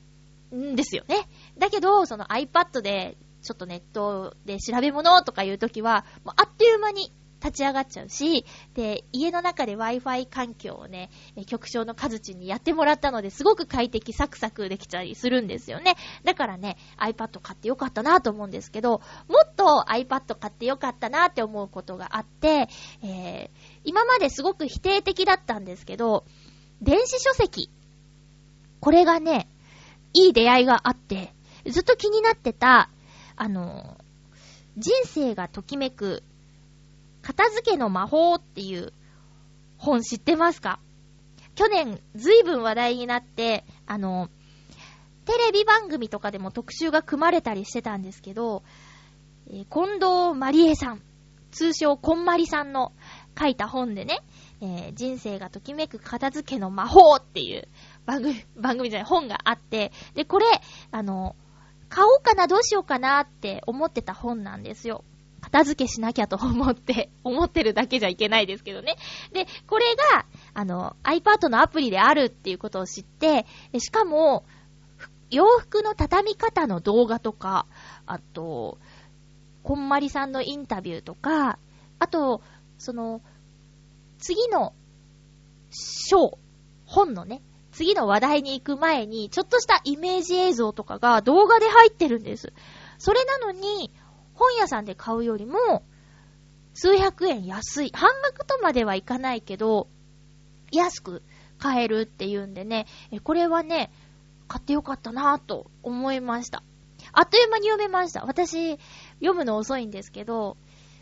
A: ー、んですよね。だけど、その iPad で、ちょっとネットで調べ物とかいうときは、もうあっという間に立ち上がっちゃうし、で、家の中で Wi-Fi 環境をね、局長のカズチにやってもらったので、すごく快適、サクサクできたりするんですよね。だからね、iPad 買ってよかったなと思うんですけど、もっと iPad 買ってよかったなって思うことがあって、えー、今まですごく否定的だったんですけど、電子書籍。これがね、いい出会いがあって、ずっと気になってた、あの、人生がときめく、片付けの魔法っていう本知ってますか？去年ずいぶん話題になって、あの、テレビ番組とかでも特集が組まれたりしてたんですけど、え近藤まりえさん、通称こんまりさんの書いた本でね、えー人生がときめく片付けの魔法っていう番組、(laughs) 番組じゃない、本があって、で、これ、あの、買おうかな、どうしようかなって思ってた本なんですよ。片付けしなきゃと思って、(laughs) 思ってるだけじゃいけないですけどね。で、これが、あの、iPad のアプリであるっていうことを知って、しかも、洋服の畳み方の動画とか、あと、こんまりさんのインタビューとか、あと、その、次の章、本のね、次の話題に行く前に、ちょっとしたイメージ映像とかが動画で入ってるんです。それなのに、本屋さんで買うよりも、数百円安い。半額とまではいかないけど、安く買えるっていうんでね、これはね、買ってよかったなぁと思いました。あっという間に読めました。私、読むの遅いんですけど、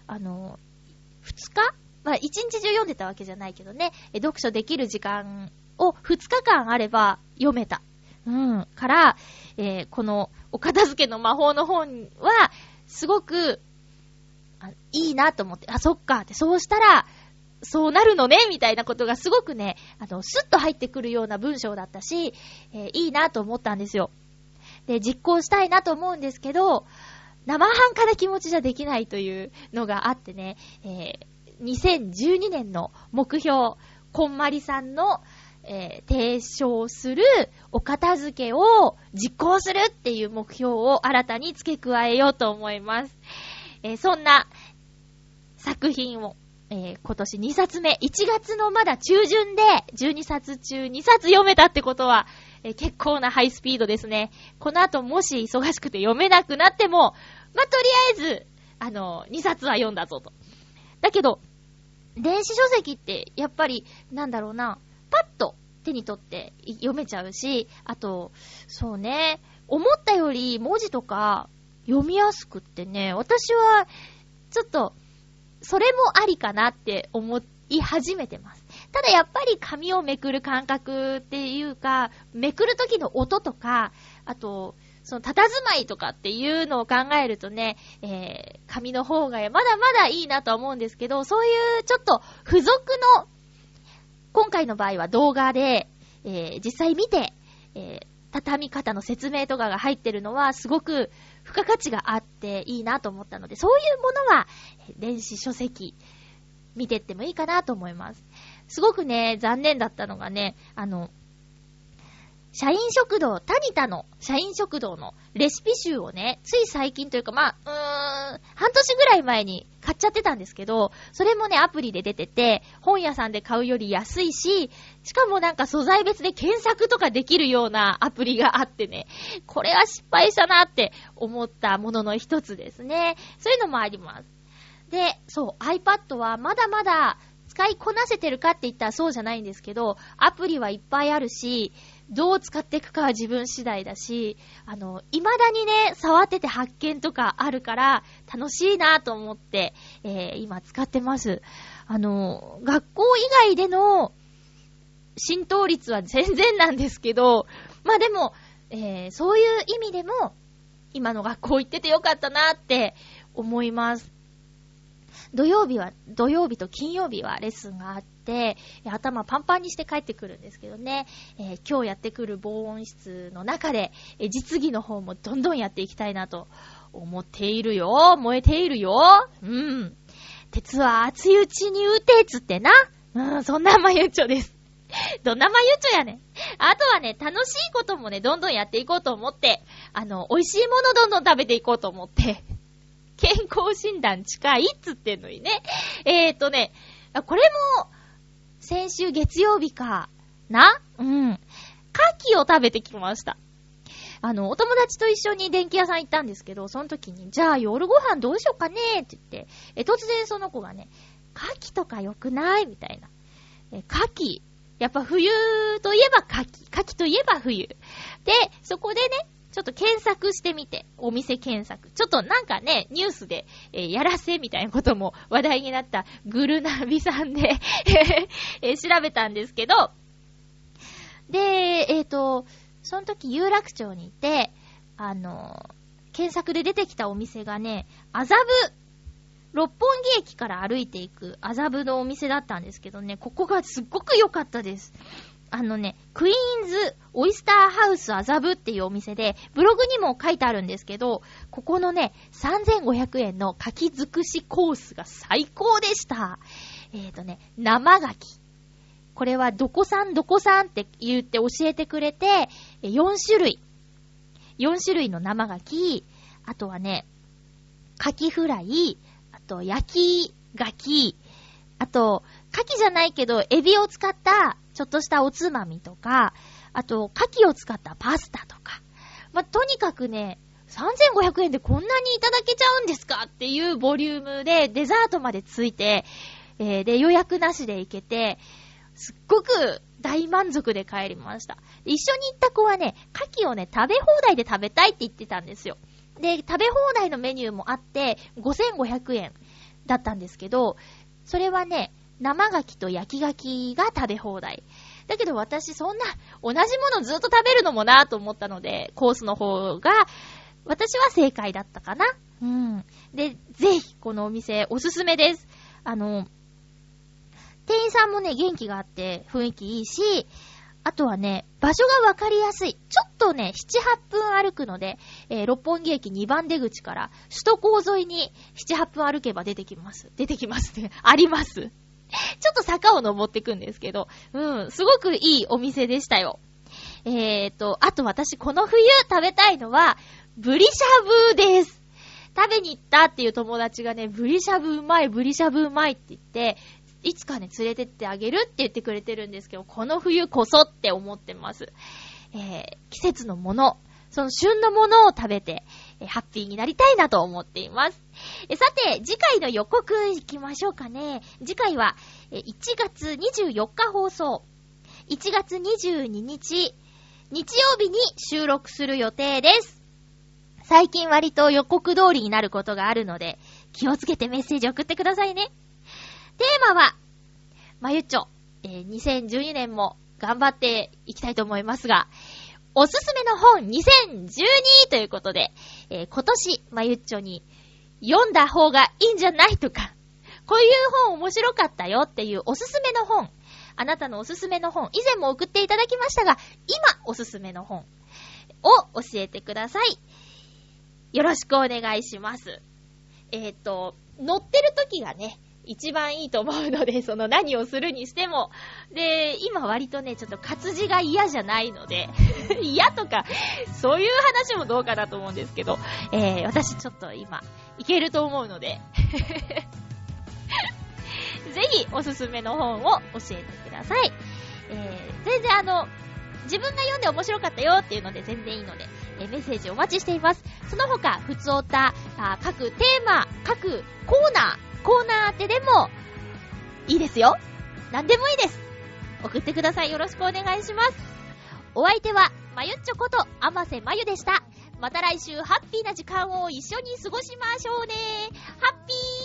A: あの、2日？まあ、1日中読んでたわけじゃないけどね、読書できる時間を2日間あれば読めた。うん。から、えーこの、お片付けの魔法の本は、すごく、いいなと思って、あ、そっかって、そうしたら、そうなるのね、みたいなことがすごくね、あの、スッと入ってくるような文章だったし、えーいいなと思ったんですよ。で、実行したいなと思うんですけど、生半可な気持ちじゃできないというのがあってね、えー2012年の目標、こんまりさんの、えー提唱するお片付けを実行するっていう目標を新たに付け加えようと思います。えーそんな作品を、えー今年2冊目、1月のまだ中旬で12冊中2冊読めたってことは、え結構なハイスピードですね。この後もし忙しくて読めなくなっても、まあ、とりあえず、あの、2冊は読んだぞと。だけど、電子書籍って、やっぱり、なんだろうな、パッと手に取って読めちゃうし、あと、そうね、思ったより文字とか読みやすくってね、私は、ちょっと、それもありかなって思い始めてます。ただやっぱり紙をめくる感覚っていうか、めくる時の音とか、あと、その、佇まいとかっていうのを考えるとね、えー、紙の方がまだまだいいなとは思うんですけど、そういうちょっと付属の、今回の場合は動画で、えー、実際見て、えー、畳み方の説明とかが入ってるのはすごく付加価値があっていいなと思ったので、そういうものは、電子書籍、見てってもいいかなと思います。すごくね、残念だったのがね、あの、社員食堂、タニタの社員食堂のレシピ集をね、つい最近というか、まあ、うーん、半年ぐらい前に買っちゃってたんですけど、それもね、アプリで出てて、本屋さんで買うより安いし、しかもなんか素材別で検索とかできるようなアプリがあってね、これは失敗したなって思ったものの一つですね。そういうのもあります。で、そう、iPad はまだまだ使いこなせてるかって言ったらそうじゃないんですけど、アプリはいっぱいあるし、どう使っていくかは自分次第だし、あの、未だにね、触ってて発見とかあるから、楽しいなと思って、えー、今使ってます。あの、学校以外での浸透率は全然なんですけど、まあでも、えー、そういう意味でも、今の学校行っててよかったなって思います。土曜日は、土曜日と金曜日はレッスンがあって、頭パンパンにして帰ってくるんですけどね、えー、今日やってくる防音室の中で、え実技の方もどんどんやっていきたいなと思っているよ。燃えているよ。うん。鉄は熱いうちに撃てつってな。うん、そんなまゆっちょです。(laughs) どんなまゆっちょやねん。あとはね、楽しいこともね、どんどんやっていこうと思って、あの、美味しいものどんどん食べていこうと思って、健康診断近いっつってんのにね。えーとね、これも、先週月曜日かな？うん。牡蠣を食べてきました。あの、お友達と一緒に電気屋さん行ったんですけど、その時に、じゃあ夜ご飯どうしようかねって言って、え、突然その子がね、牡蠣とか良くないみたいな。牡蠣。やっぱ冬といえば牡蠣。牡蠣といえば冬。で、そこでね、ちょっと検索してみて、お店検索。ちょっとなんかね、ニュースで、えー、やらせみたいなことも話題になったグルナビさんで (laughs) えー、調べたんですけど、で、えっ、ー、と、その時有楽町にいて、あの検索で出てきたお店がね、麻布、六本木駅から歩いていく麻布のお店だったんですけどね、ここがすっごく良かったです。あのね、クイーンズオイスターハウス麻布っていうお店で、ブログにも書いてあるんですけど、ここのね、3500円の柿尽くしコースが最高でした。えっ、ー、とね、生牡蠣。これはどこさんどこさんって言って教えてくれて、4種類。4種類の生牡蠣、あとはね、牡蠣フライ、あと焼き牡蠣、あと、牡蠣じゃないけど、エビを使ったちょっとしたおつまみとか、あと、牡蠣を使ったパスタとか。まあ、とにかくね、3500円でこんなにいただけちゃうんですかっていうボリュームでデザートまでついて、えー、で、予約なしで行けて、すっごく大満足で帰りました。一緒に行った子はね、牡蠣をね、食べ放題で食べたいって言ってたんですよ。で、食べ放題のメニューもあって、5500円だったんですけど、それはね、生牡蠣と焼き牡蠣が食べ放題。だけど私そんな同じものずっと食べるのもなぁと思ったので、コースの方が私は正解だったかな。うん。で、ぜひこのお店おすすめです。あの、店員さんもね、元気があって雰囲気いいし、あとはね、場所がわかりやすい。ちょっとね、7、8分歩くので、えー、六本木駅2番出口から首都高沿いに7、8分歩けば出てきます。出てきますね。あります。(laughs) ちょっと坂を登っていくんですけど、うん、すごくいいお店でしたよ。えーと、あと私この冬食べたいのは、ブリシャブです。食べに行ったっていう友達がね、ブリシャブうまい、ブリシャブうまいって言って、いつかね、連れてってあげるって言ってくれてるんですけど、この冬こそって思ってます。えー、季節のもの、その旬のものを食べて、えハッピーになりたいなと思っています。えさて、次回の予告行きましょうかね。次回は、え1月24日放送。1月22日、日曜日に収録する予定です。最近割と予告通りになることがあるので、気をつけてメッセージ送ってくださいね。テーマは、まゆっちょ、えー、2012年も頑張っていきたいと思いますが、おすすめの本2012ということで、えー今年、まゆっちょに読んだ方がいいんじゃないとか、こういう本面白かったよっていうおすすめの本、あなたのおすすめの本、以前も送っていただきましたが、今おすすめの本を教えてください。よろしくお願いします。えっ、と、乗ってる時がね、一番いいと思うので、その何をするにしても。で、今割とね、ちょっと活字が嫌じゃないので、(laughs) 嫌とか、そういう話もどうかなと思うんですけど、えー、私ちょっと今、いけると思うので、(laughs) ぜひおすすめの本を教えてください。えー、全然あの、自分が読んで面白かったよっていうので全然いいので、えーメッセージお待ちしています。その他、ふつおた、各テーマ、各コーナー、コーナーってでも、いいですよ。何でもいいです。送ってください。よろしくお願いします。お相手は、まゆっちょこと、あませまゆでした。また来週、ハッピーな時間を一緒に過ごしましょうね。ハッピー